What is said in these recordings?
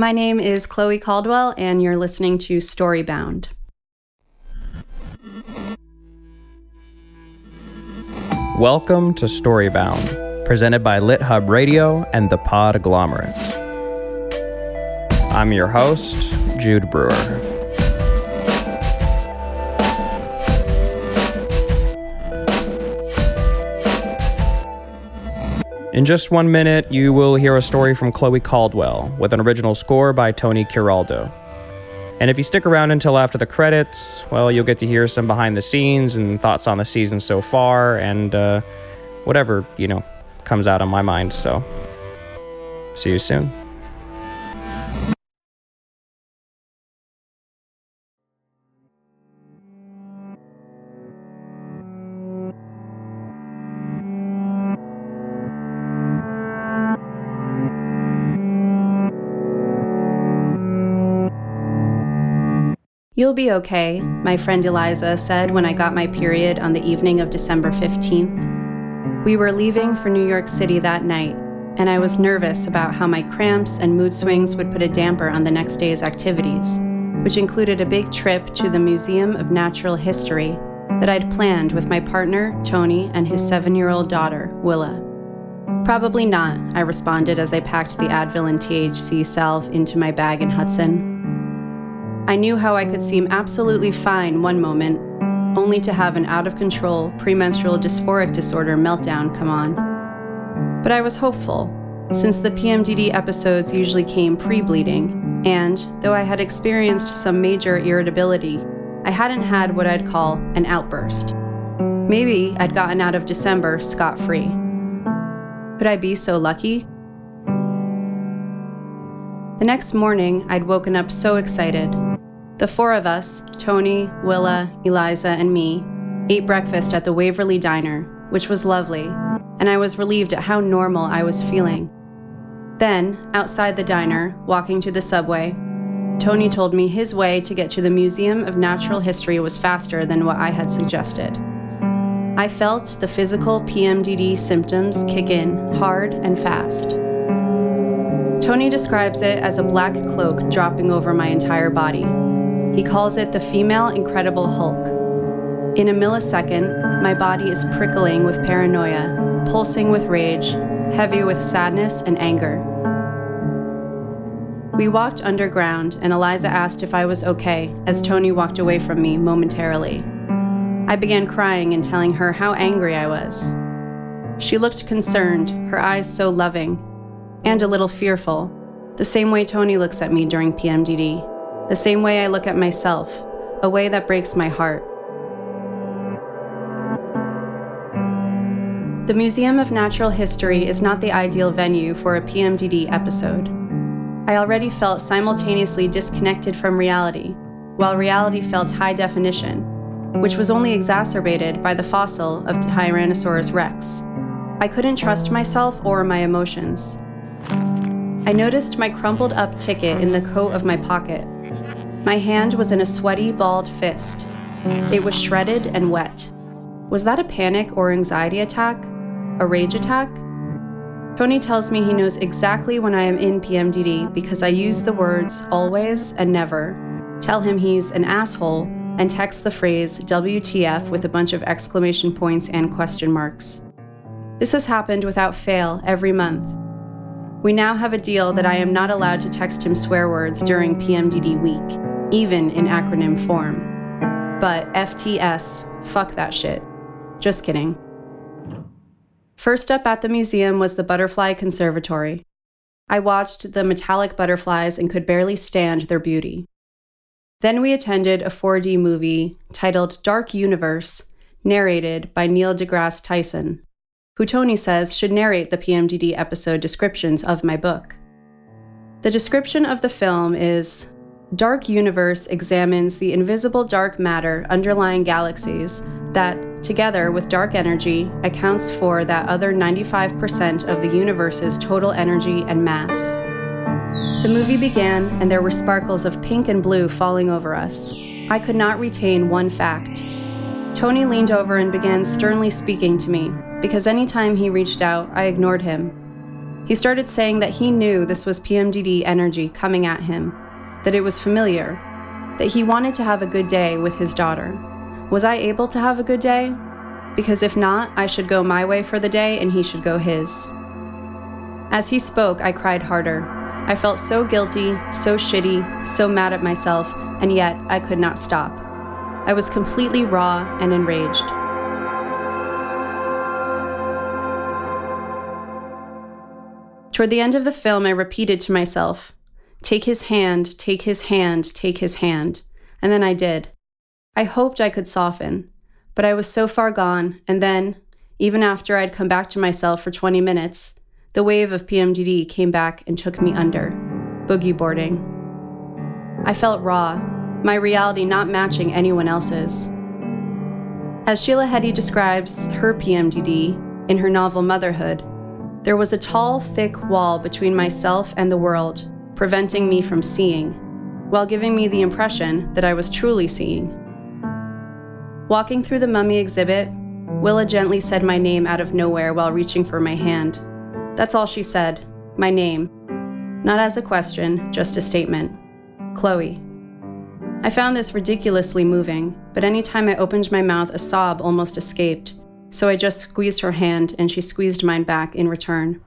My name is Chloe Caldwell, and you're listening to Storybound. Welcome to Storybound, presented by Lit Hub Radio and the Pod Podglomerate. I'm your host, Jude Brewer. In just one minute, you will hear a story from Chloe Caldwell with an original score by Tony Kieraldo. And if you stick around until after the credits, well, you'll get to hear some behind the scenes and thoughts on the season so far and uh, whatever, you know, comes out of my mind. So, see you soon. You'll be okay, my friend Eliza said when I got my period on the evening of December 15th. We were leaving for New York City that night, and I was nervous about how my cramps and mood swings would put a damper on the next day's activities, which included a big trip to the Museum of Natural History that I'd planned with my partner, Tony, and his seven year old daughter, Willa. Probably not, I responded as I packed the Advil and THC salve into my bag in Hudson. I knew how I could seem absolutely fine one moment, only to have an out of control premenstrual dysphoric disorder meltdown come on. But I was hopeful, since the PMDD episodes usually came pre bleeding, and though I had experienced some major irritability, I hadn't had what I'd call an outburst. Maybe I'd gotten out of December scot free. Could I be so lucky? The next morning, I'd woken up so excited. The four of us, Tony, Willa, Eliza, and me, ate breakfast at the Waverly Diner, which was lovely, and I was relieved at how normal I was feeling. Then, outside the diner, walking to the subway, Tony told me his way to get to the Museum of Natural History was faster than what I had suggested. I felt the physical PMDD symptoms kick in hard and fast. Tony describes it as a black cloak dropping over my entire body, he calls it the female Incredible Hulk. In a millisecond, my body is prickling with paranoia, pulsing with rage, heavy with sadness and anger. We walked underground, and Eliza asked if I was okay as Tony walked away from me momentarily. I began crying and telling her how angry I was. She looked concerned, her eyes so loving, and a little fearful, the same way Tony looks at me during PMDD the same way I look at myself, a way that breaks my heart. The Museum of Natural History is not the ideal venue for a PMDD episode. I already felt simultaneously disconnected from reality, while reality felt high definition, which was only exacerbated by the fossil of Tyrannosaurus rex. I couldn't trust myself or my emotions. I noticed my crumpled up ticket in the coat of my pocket my hand was in a sweaty, balled fist. It was shredded and wet. Was that a panic or anxiety attack? A rage attack? Tony tells me he knows exactly when I am in PMDD because I use the words always and never, tell him he's an asshole, and text the phrase WTF with a bunch of exclamation points and question marks. This has happened without fail every month. We now have a deal that I am not allowed to text him swear words during PMDD week even in acronym form. But FTS, fuck that shit. Just kidding. First up at the museum was the Butterfly Conservatory. I watched the metallic butterflies and could barely stand their beauty. Then we attended a 4D movie titled Dark Universe, narrated by Neil deGrasse Tyson, who Tony says should narrate the PMDD episode descriptions of my book. The description of the film is Dark Universe examines the invisible dark matter underlying galaxies that, together with dark energy, accounts for that other 95% of the universe's total energy and mass. The movie began, and there were sparkles of pink and blue falling over us. I could not retain one fact. Tony leaned over and began sternly speaking to me, because anytime he reached out, I ignored him. He started saying that he knew this was PMDD energy coming at him, that it was familiar, that he wanted to have a good day with his daughter. Was I able to have a good day? Because if not, I should go my way for the day and he should go his. As he spoke, I cried harder. I felt so guilty, so shitty, so mad at myself, and yet I could not stop. I was completely raw and enraged. Toward the end of the film, I repeated to myself, Take his hand, take his hand, take his hand. And then I did. I hoped I could soften, but I was so far gone, and then, even after I'd come back to myself for 20 minutes, the wave of PMDD came back and took me under, boogie boarding. I felt raw, my reality not matching anyone else's. As Sheila Heti describes her PMDD in her novel Motherhood, there was a tall, thick wall between myself and the world, preventing me from seeing, while giving me the impression that I was truly seeing. Walking through the mummy exhibit, Willa gently said my name out of nowhere while reaching for my hand. That's all she said my name. Not as a question, just a statement Chloe. I found this ridiculously moving, but anytime I opened my mouth, a sob almost escaped, so I just squeezed her hand and she squeezed mine back in return.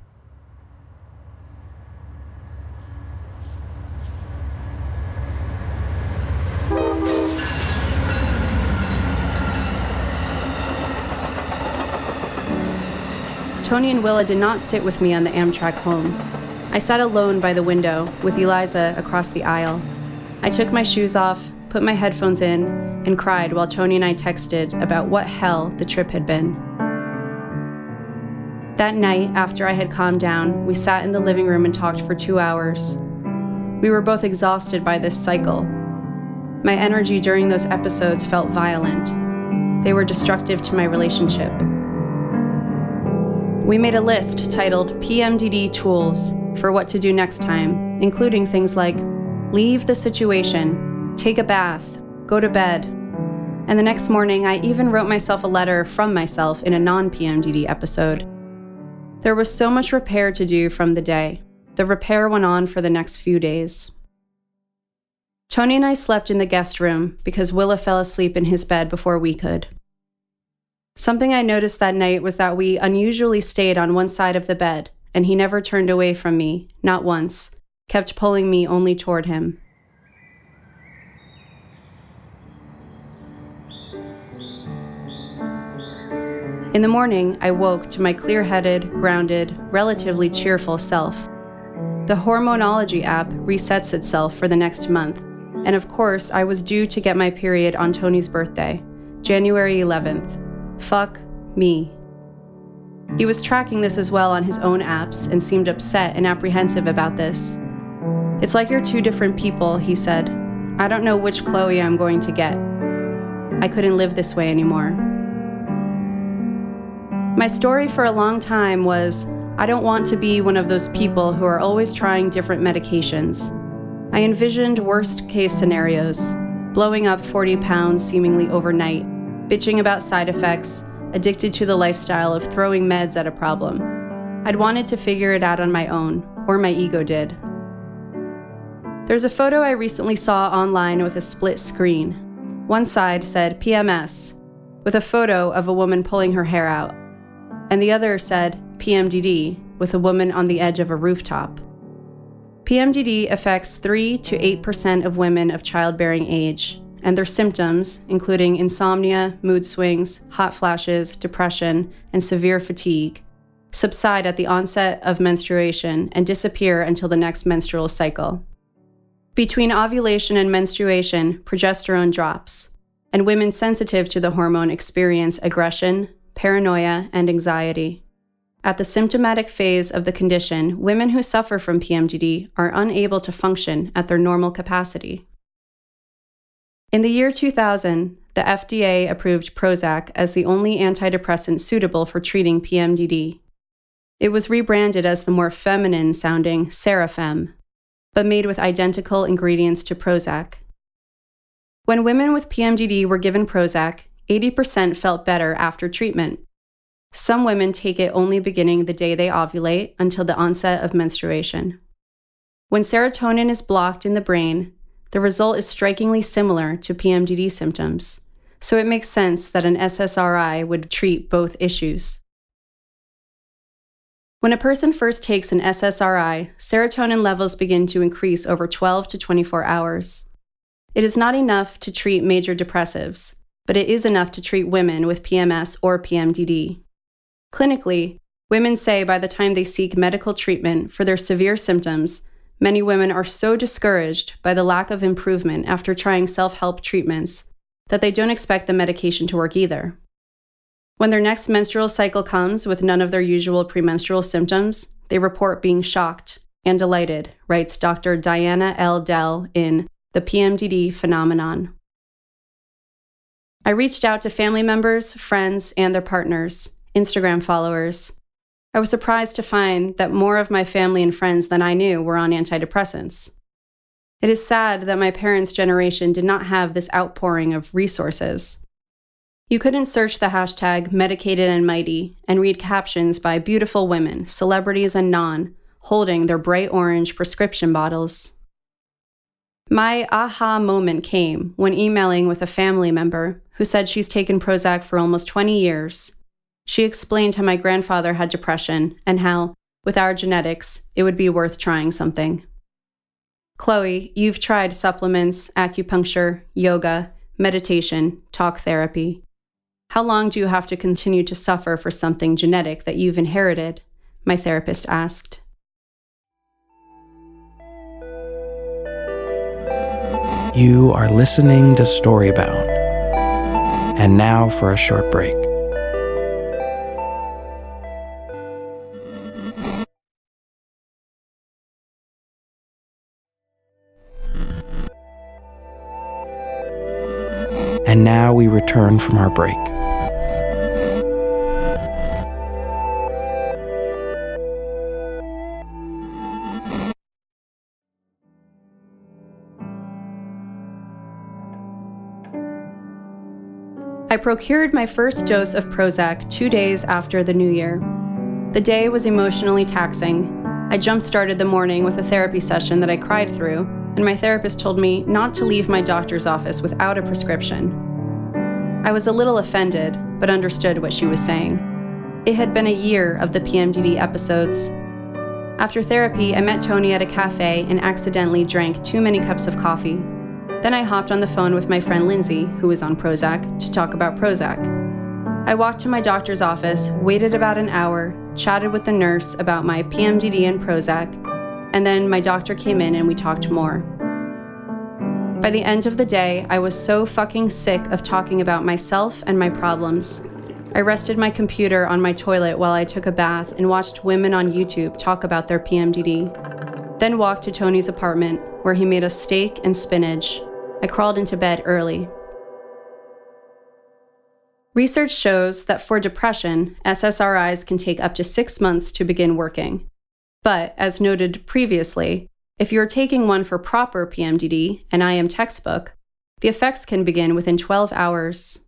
Tony and Willa did not sit with me on the Amtrak home. I sat alone by the window with Eliza across the aisle. I took my shoes off, put my headphones in, and cried while Tony and I texted about what hell the trip had been. That night, after I had calmed down, we sat in the living room and talked for two hours. We were both exhausted by this cycle. My energy during those episodes felt violent. They were destructive to my relationship. We made a list titled PMDD Tools for what to do next time, including things like leave the situation, take a bath, go to bed. And the next morning, I even wrote myself a letter from myself in a non PMDD episode. There was so much repair to do from the day. The repair went on for the next few days. Tony and I slept in the guest room because Willa fell asleep in his bed before we could. Something I noticed that night was that we unusually stayed on one side of the bed, and he never turned away from me, not once, kept pulling me only toward him. In the morning, I woke to my clear headed, grounded, relatively cheerful self. The Hormonology app resets itself for the next month, and of course, I was due to get my period on Tony's birthday, January 11th. Fuck me. He was tracking this as well on his own apps and seemed upset and apprehensive about this. It's like you're two different people, he said. I don't know which Chloe I'm going to get. I couldn't live this way anymore. My story for a long time was I don't want to be one of those people who are always trying different medications. I envisioned worst case scenarios blowing up 40 pounds seemingly overnight, bitching about side effects, addicted to the lifestyle of throwing meds at a problem. I'd wanted to figure it out on my own, or my ego did. There's a photo I recently saw online with a split screen. One side said PMS, with a photo of a woman pulling her hair out, and the other said PMDD, with a woman on the edge of a rooftop. PMDD affects 3 to 8% of women of childbearing age, and their symptoms, including insomnia, mood swings, hot flashes, depression, and severe fatigue, subside at the onset of menstruation and disappear until the next menstrual cycle. Between ovulation and menstruation, progesterone drops, and women sensitive to the hormone experience aggression, paranoia, and anxiety. At the symptomatic phase of the condition, women who suffer from PMDD are unable to function at their normal capacity. In the year 2000, the FDA approved Prozac as the only antidepressant suitable for treating PMDD. It was rebranded as the more feminine sounding Sarafem, but made with identical ingredients to Prozac. When women with PMDD were given Prozac, 80% felt better after treatment. Some women take it only beginning the day they ovulate until the onset of menstruation. When serotonin is blocked in the brain, the result is strikingly similar to PMDD symptoms, so it makes sense that an SSRI would treat both issues. When a person first takes an SSRI, serotonin levels begin to increase over 12 to 24 hours. It is not enough to treat major depressives, but it is enough to treat women with PMS or PMDD. Clinically, women say by the time they seek medical treatment for their severe symptoms, many women are so discouraged by the lack of improvement after trying self help treatments that they don't expect the medication to work either. When their next menstrual cycle comes with none of their usual premenstrual symptoms, they report being shocked and delighted, writes Dr. Diana L. Dell in The PMDD Phenomenon. I reached out to family members, friends, and their partners, Instagram followers. I was surprised to find that more of my family and friends than I knew were on antidepressants. It is sad that my parents' generation did not have this outpouring of resources. You couldn't search the hashtag medicated and mighty and read captions by beautiful women, celebrities and non, holding their bright orange prescription bottles. My aha moment came when emailing with a family member who said she's taken Prozac for almost 20 years she explained how my grandfather had depression and how, with our genetics, it would be worth trying something. Chloe, you've tried supplements, acupuncture, yoga, meditation, talk therapy. How long do you have to continue to suffer for something genetic that you've inherited? My therapist asked. You are listening to Storybound. And now for a short break. And now we return from our break. I procured my first dose of Prozac two days after the new year. The day was emotionally taxing. I jump started the morning with a therapy session that I cried through and my therapist told me not to leave my doctor's office without a prescription. I was a little offended, but understood what she was saying. It had been a year of the PMDD episodes. After therapy, I met Tony at a cafe and accidentally drank too many cups of coffee. Then I hopped on the phone with my friend Lindsay, who was on Prozac, to talk about Prozac. I walked to my doctor's office, waited about an hour, chatted with the nurse about my PMDD and Prozac, and then my doctor came in and we talked more. By the end of the day, I was so fucking sick of talking about myself and my problems. I rested my computer on my toilet while I took a bath and watched women on YouTube talk about their PMDD. Then walked to Tony's apartment, where he made us steak and spinach. I crawled into bed early. Research shows that for depression, SSRIs can take up to six months to begin working. But, as noted previously, if you're taking one for proper PMDD, an IM textbook, the effects can begin within 12 hours.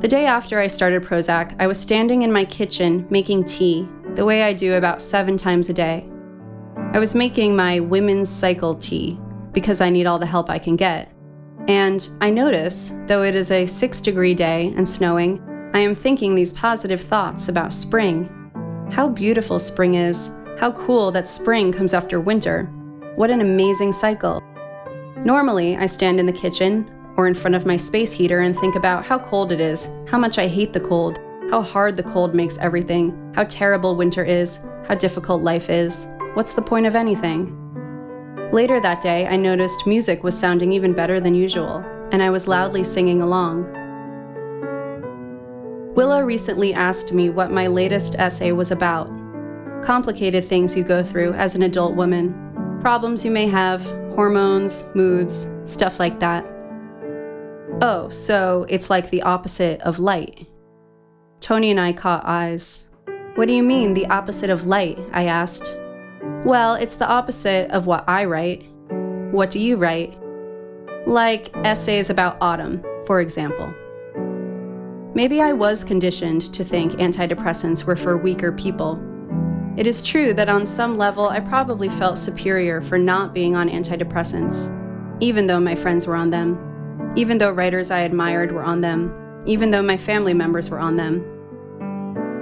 The day after I started Prozac, I was standing in my kitchen making tea, the way I do about seven times a day. I was making my women's cycle tea because I need all the help I can get. And I notice, though it is a six degree day and snowing, I am thinking these positive thoughts about spring. How beautiful spring is, how cool that spring comes after winter. What an amazing cycle. Normally, I stand in the kitchen or in front of my space heater and think about how cold it is, how much I hate the cold, how hard the cold makes everything, how terrible winter is, how difficult life is. What's the point of anything? Later that day, I noticed music was sounding even better than usual, and I was loudly singing along. Willa recently asked me what my latest essay was about. Complicated things you go through as an adult woman, problems you may have, hormones, moods, stuff like that. Oh, so it's like the opposite of light. Tony and I caught eyes. What do you mean, the opposite of light? I asked. Well, it's the opposite of what I write. What do you write? like essays about autumn, for example. Maybe I was conditioned to think antidepressants were for weaker people. It is true that on some level I probably felt superior for not being on antidepressants, even though my friends were on them, even though writers I admired were on them, even though my family members were on them.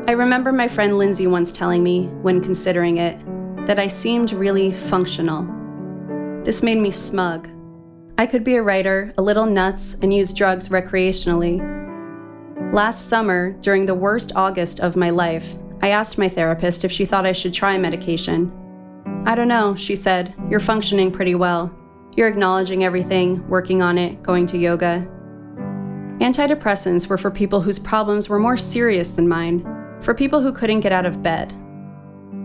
I remember my friend Lindsay once telling me, when considering it, that I seemed really functional. This made me smug. I could be a writer, a little nuts, and use drugs recreationally. Last summer, during the worst August of my life, I asked my therapist if she thought I should try medication. I don't know, she said. You're functioning pretty well. You're acknowledging everything, working on it, going to yoga. Antidepressants were for people whose problems were more serious than mine, for people who couldn't get out of bed.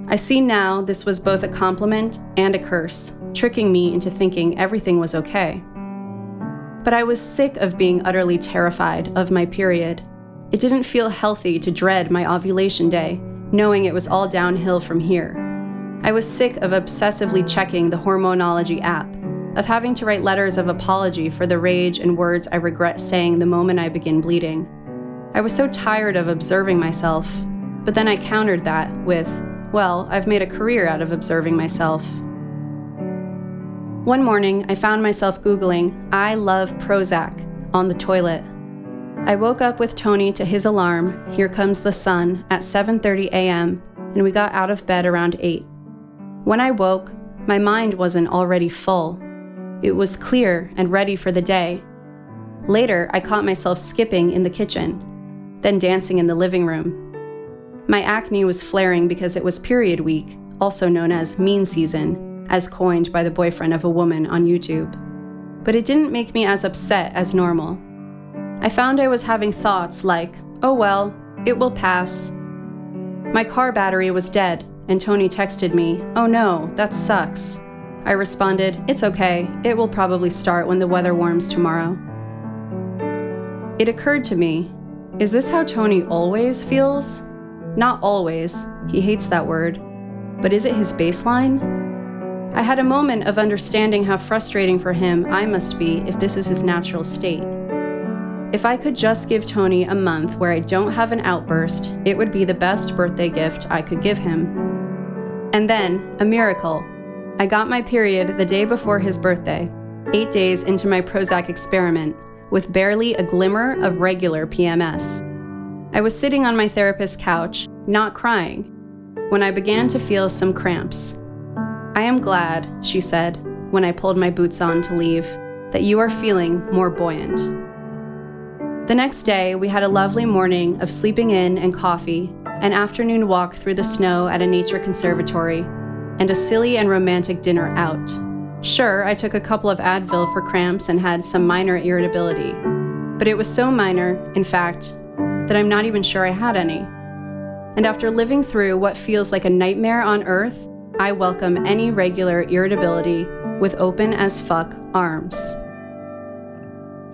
I see now this was both a compliment and a curse, tricking me into thinking everything was okay. But I was sick of being utterly terrified of my period. It didn't feel healthy to dread my ovulation day, knowing it was all downhill from here. I was sick of obsessively checking the Hormonology app, of having to write letters of apology for the rage and words I regret saying the moment I begin bleeding. I was so tired of observing myself, but then I countered that with, well, I've made a career out of observing myself. One morning, I found myself Googling, I love Prozac, on the toilet. I woke up with Tony to his alarm, Here Comes the Sun, at 7:30 a.m., and we got out of bed around 8. When I woke, my mind wasn't already full. It was clear and ready for the day. Later, I caught myself skipping in the kitchen, then dancing in the living room, my acne was flaring because it was period week, also known as mean season, as coined by the boyfriend of a woman on YouTube. But it didn't make me as upset as normal. I found I was having thoughts like, oh well, it will pass. My car battery was dead, and Tony texted me, oh no, that sucks. I responded, it's okay, it will probably start when the weather warms tomorrow. It occurred to me, is this how Tony always feels? Not always, he hates that word. But is it his baseline? I had a moment of understanding how frustrating for him I must be if this is his natural state. If I could just give Tony a month where I don't have an outburst, it would be the best birthday gift I could give him. And then, a miracle. I got my period the day before his birthday, eight days into my Prozac experiment, with barely a glimmer of regular PMS. I was sitting on my therapist's couch, not crying, when I began to feel some cramps. I am glad, she said, when I pulled my boots on to leave, that you are feeling more buoyant. The next day, we had a lovely morning of sleeping in and coffee, an afternoon walk through the snow at a nature conservatory, and a silly and romantic dinner out. Sure, I took a couple of Advil for cramps and had some minor irritability, but it was so minor, in fact, that I'm not even sure I had any. And after living through what feels like a nightmare on earth, I welcome any regular irritability with open as fuck arms.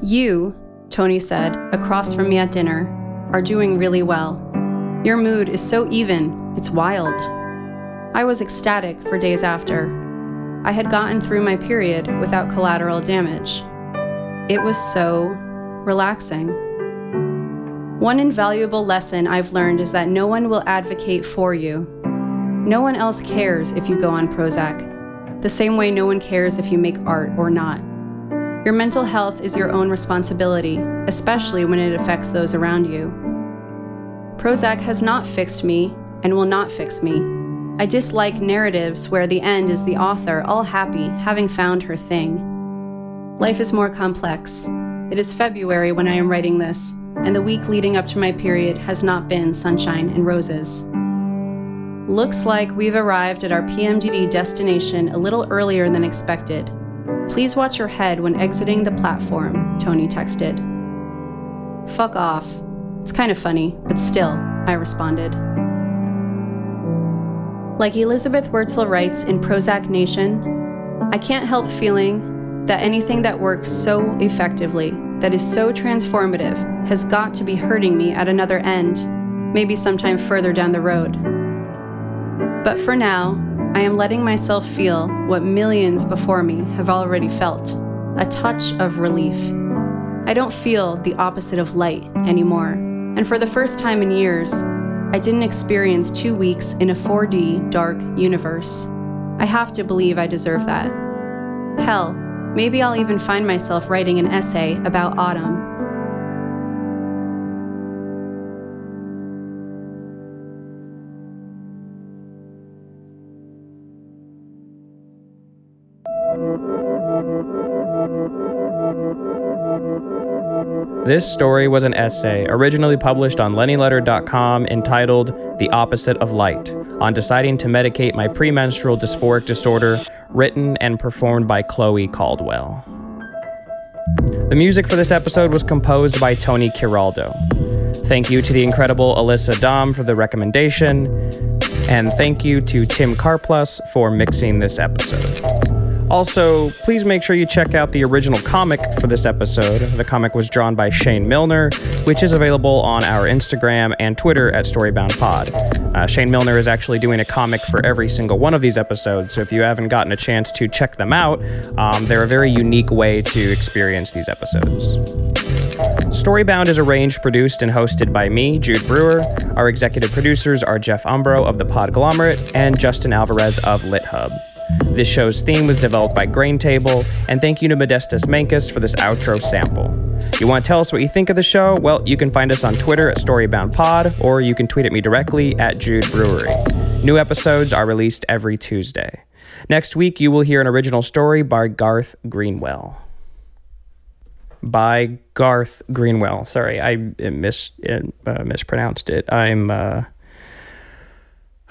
You, Tony said, across from me at dinner, are doing really well. Your mood is so even, it's wild. I was ecstatic for days after. I had gotten through my period without collateral damage. It was so relaxing. One invaluable lesson I've learned is that no one will advocate for you. No one else cares if you go on Prozac, the same way no one cares if you make art or not. Your mental health is your own responsibility, especially when it affects those around you. Prozac has not fixed me and will not fix me. I dislike narratives where the end is the author all happy, having found her thing. Life is more complex. It is February when I am writing this, and the week leading up to my period has not been sunshine and roses. Looks like we've arrived at our PMDD destination a little earlier than expected. Please watch your head when exiting the platform, Tony texted. Fuck off. It's kind of funny, but still, I responded. Like Elizabeth Wurtzel writes in Prozac Nation, I can't help feeling that anything that works so effectively that is so transformative has got to be hurting me at another end, maybe sometime further down the road. But for now, I am letting myself feel what millions before me have already felt a touch of relief. I don't feel the opposite of light anymore, and for the first time in years, I didn't experience two weeks in a 4D dark universe. I have to believe I deserve that. Hell, maybe I'll even find myself writing an essay about autumn This story was an essay originally published on lennyletter.com entitled The Opposite of Light on deciding to medicate my premenstrual dysphoric disorder, written and performed by Chloe Caldwell. The music for this episode was composed by Tony Kieraldo. Thank you to the incredible Alyssa Dom for the recommendation, and thank you to Tim Carplus for mixing this episode. Also, please make sure you check out the original comic for this episode. The comic was drawn by Shane Milner, which is available on our Instagram and Twitter at StoryboundPod. Uh, Shane Milner is actually doing a comic for every single one of these episodes, so if you haven't gotten a chance to check them out, um, they're a very unique way to experience these episodes. Storybound is arranged, produced, and hosted by me, Jude Brewer. Our executive producers are Jeff Umbro of The Podglomerate and Justin Alvarez of LitHub. This show's theme was developed by Grain Table, and thank you to Modestus Mankus for this outro sample. You want to tell us what you think of the show? Well, you can find us on Twitter at StoryboundPod, or you can tweet at me directly at Jude Brewery. New episodes are released every Tuesday. Next week, you will hear an original story by Garth Greenwell. By Garth Greenwell. Sorry, I mis- uh, mispronounced it. I'm. Uh,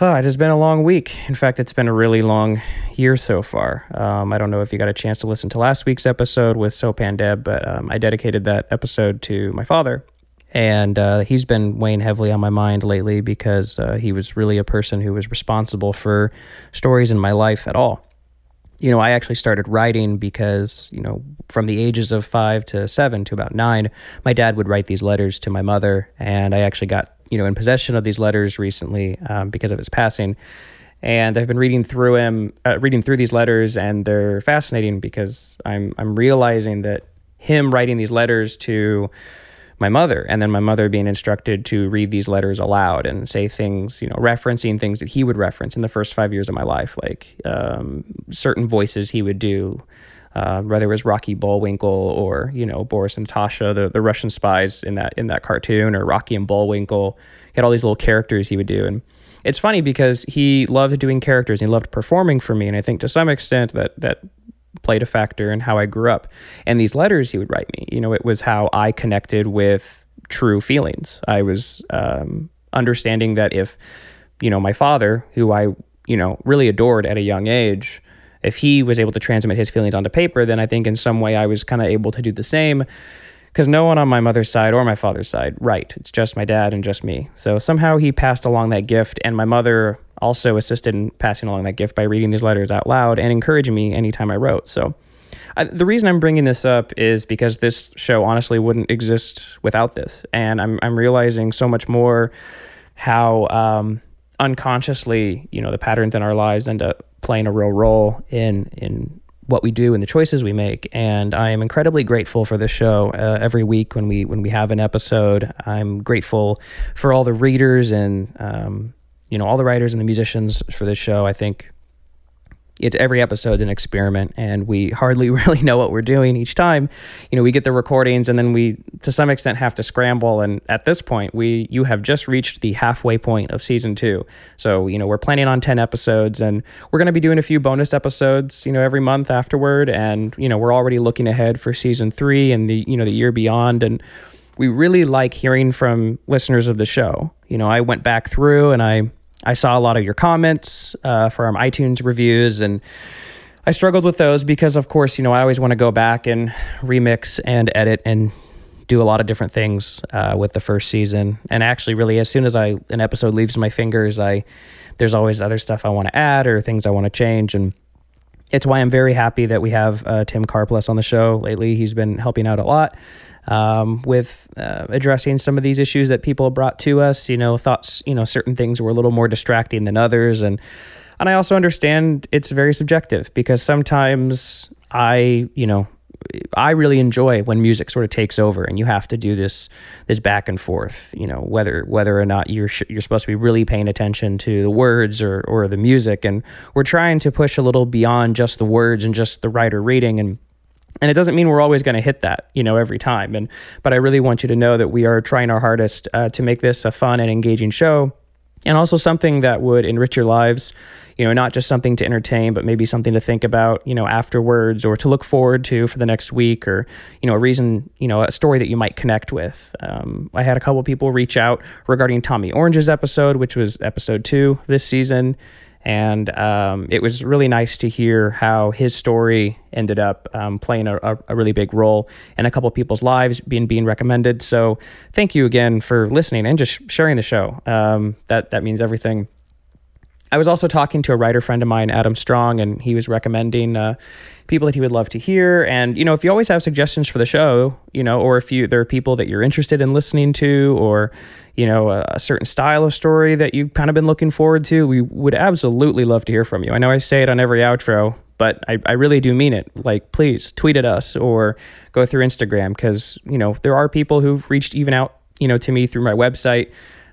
Oh, it has been a long week. In fact, it's been a really long year so far. Um, I don't know if you got a chance to listen to last week's episode with Sopan Deb, but um, I dedicated that episode to my father. And uh, he's been weighing heavily on my mind lately because uh, he was really a person who was responsible for stories in my life at all you know, I actually started writing because, you know, from the ages of five to seven to about nine, my dad would write these letters to my mother. And I actually got, you know, in possession of these letters recently um, because of his passing. And I've been reading through him, uh, reading through these letters, and they're fascinating because I'm I'm realizing that him writing these letters to my mother and then my mother being instructed to read these letters aloud and say things you know referencing things that he would reference in the first five years of my life like um, certain voices he would do uh, whether it was Rocky Bullwinkle or you know Boris and Tasha, the, the Russian spies in that in that cartoon, or Rocky and Bullwinkle. He had all these little characters he would do, and it's funny because he loved doing characters and he loved performing for me, and I think to some extent that that played a factor in how I grew up. And these letters he would write me, you know, it was how I connected with true feelings. I was um, understanding that if, you know, my father, who I, you know, really adored at a young age, if he was able to transmit his feelings onto paper, then I think in some way I was kind of able to do the same. Because no one on my mother's side or my father's side, right? It's just my dad and just me. So somehow he passed along that gift, and my mother also assisted in passing along that gift by reading these letters out loud and encouraging me anytime I wrote. So, I, the reason I'm bringing this up is because this show honestly wouldn't exist without this, and I'm I'm realizing so much more how um, unconsciously you know the patterns in our lives end up playing a real role in in what we do and the choices we make. And I am incredibly grateful for this show. Uh, every week when we when we have an episode, I'm grateful for all the readers and um, you know all the writers and the musicians for this show. I think it's every episode an experiment and we hardly really know what we're doing each time you know we get the recordings and then we to some extent have to scramble and at this point we you have just reached the halfway point of season two so you know we're planning on 10 episodes and we're going to be doing a few bonus episodes you know every month afterward and you know we're already looking ahead for season three and the you know the year beyond and we really like hearing from listeners of the show you know i went back through and i I saw a lot of your comments uh, from iTunes reviews, and I struggled with those because, of course, you know, I always want to go back and remix and edit and do a lot of different things uh, with the first season. And actually, really, as soon as I an episode leaves my fingers, I there's always other stuff I want to add or things I want to change, and it's why I'm very happy that we have uh, Tim Carplus on the show lately. He's been helping out a lot um, with uh, addressing some of these issues that people brought to us. You know, thoughts, you know, certain things were a little more distracting than others. And, and I also understand it's very subjective because sometimes I, you know, I really enjoy when music sort of takes over and you have to do this this back and forth. You know, whether whether or not you're you're supposed to be really paying attention to the words or or the music, and we're trying to push a little beyond just the words and just the writer reading and and it doesn't mean we're always going to hit that you know every time. And but i really want you to know that we are trying our hardest uh, to make this a fun and engaging show. And also something that would enrich your lives you know not just something to entertain but maybe something to think about you know afterwards or to look forward to for the next week or you know a reason you know a story that you might connect with. Um, i had a couple people reach out regarding tommy orange's episode which was episode two this season and um, it was really nice to hear how his story ended up um, playing a, a, really big role in a couple of people's lives being being recommended. So thank you again for listening and just sharing the show. Um, that that means everything. I was also talking to a writer friend of mine, Adam Strong, and he was recommending uh, people that he would love to hear. And you know, if you always have suggestions for the show, you know, or if you there are people that you're interested in listening to, or you know, a, a certain style of story that you've kind of been looking forward to, we would absolutely love to hear from you. I know I say it on every outro, but I, I really do mean it. Like, please tweet at us or go through Instagram because you know there are people who've reached even out, you know, to me through my website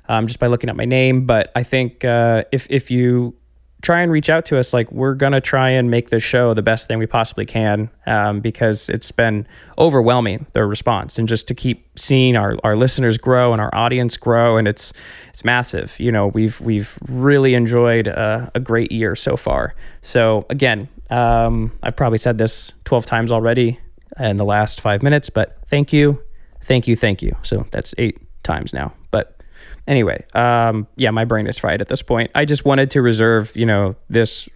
um, just by looking at my name. But I think uh, if if you try and reach out to us, like we're gonna try and make this show the best thing we possibly can um, because it's been overwhelming the response and just to keep seeing our, our listeners grow and our audience grow and it's it's massive. You know we've we've really enjoyed a, a great year so far. So again, um, I've probably said this twelve times already in the last five minutes, but thank you, thank you, thank you. So that's eight times now, but Anyway, um, yeah, my brain is fried at this point. I just wanted to reserve, you know, this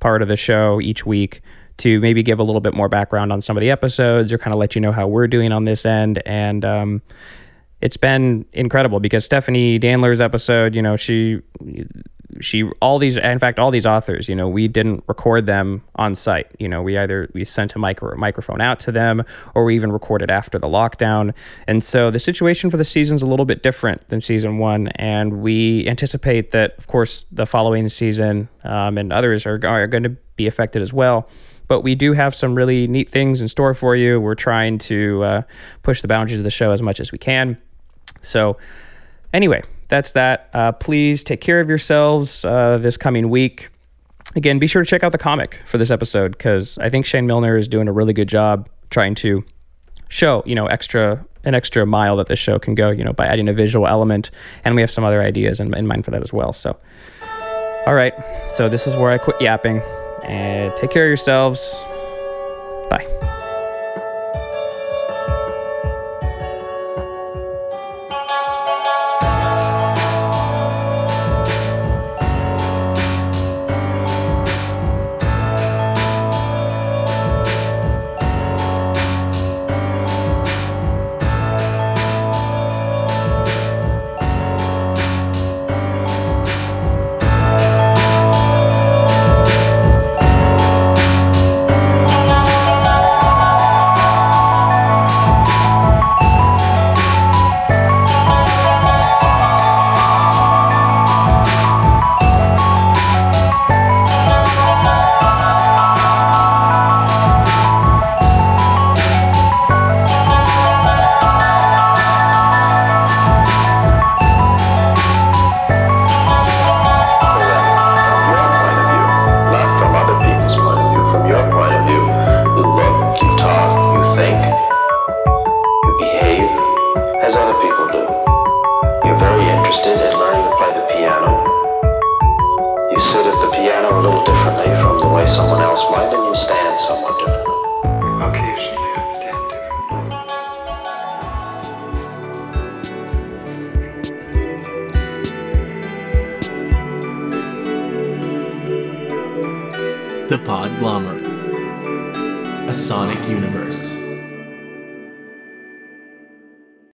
part of the show each week to maybe give a little bit more background on some of the episodes or kind of let you know how we're doing on this end. And um, it's been incredible because Stephanie Danler's episode, you know, she she all these in fact all these authors you know we didn't record them on site. You know we either we sent a micro, microphone out to them or we even recorded after the lockdown. And so the situation for the season's a little bit different than season one. And we anticipate that of course the following season um, and others are, are going to be affected as well. But we do have some really neat things in store for you. We're trying to uh, push the boundaries of the show as much as we can. So anyway that's that. Uh, please take care of yourselves uh, this coming week. Again, be sure to check out the comic for this episode because I think Shane Milner is doing a really good job trying to show, you know, extra an extra mile that this show can go, you know, by adding a visual element. And we have some other ideas in, in mind for that as well. So, all right. So this is where I quit yapping. And take care of yourselves. Bye.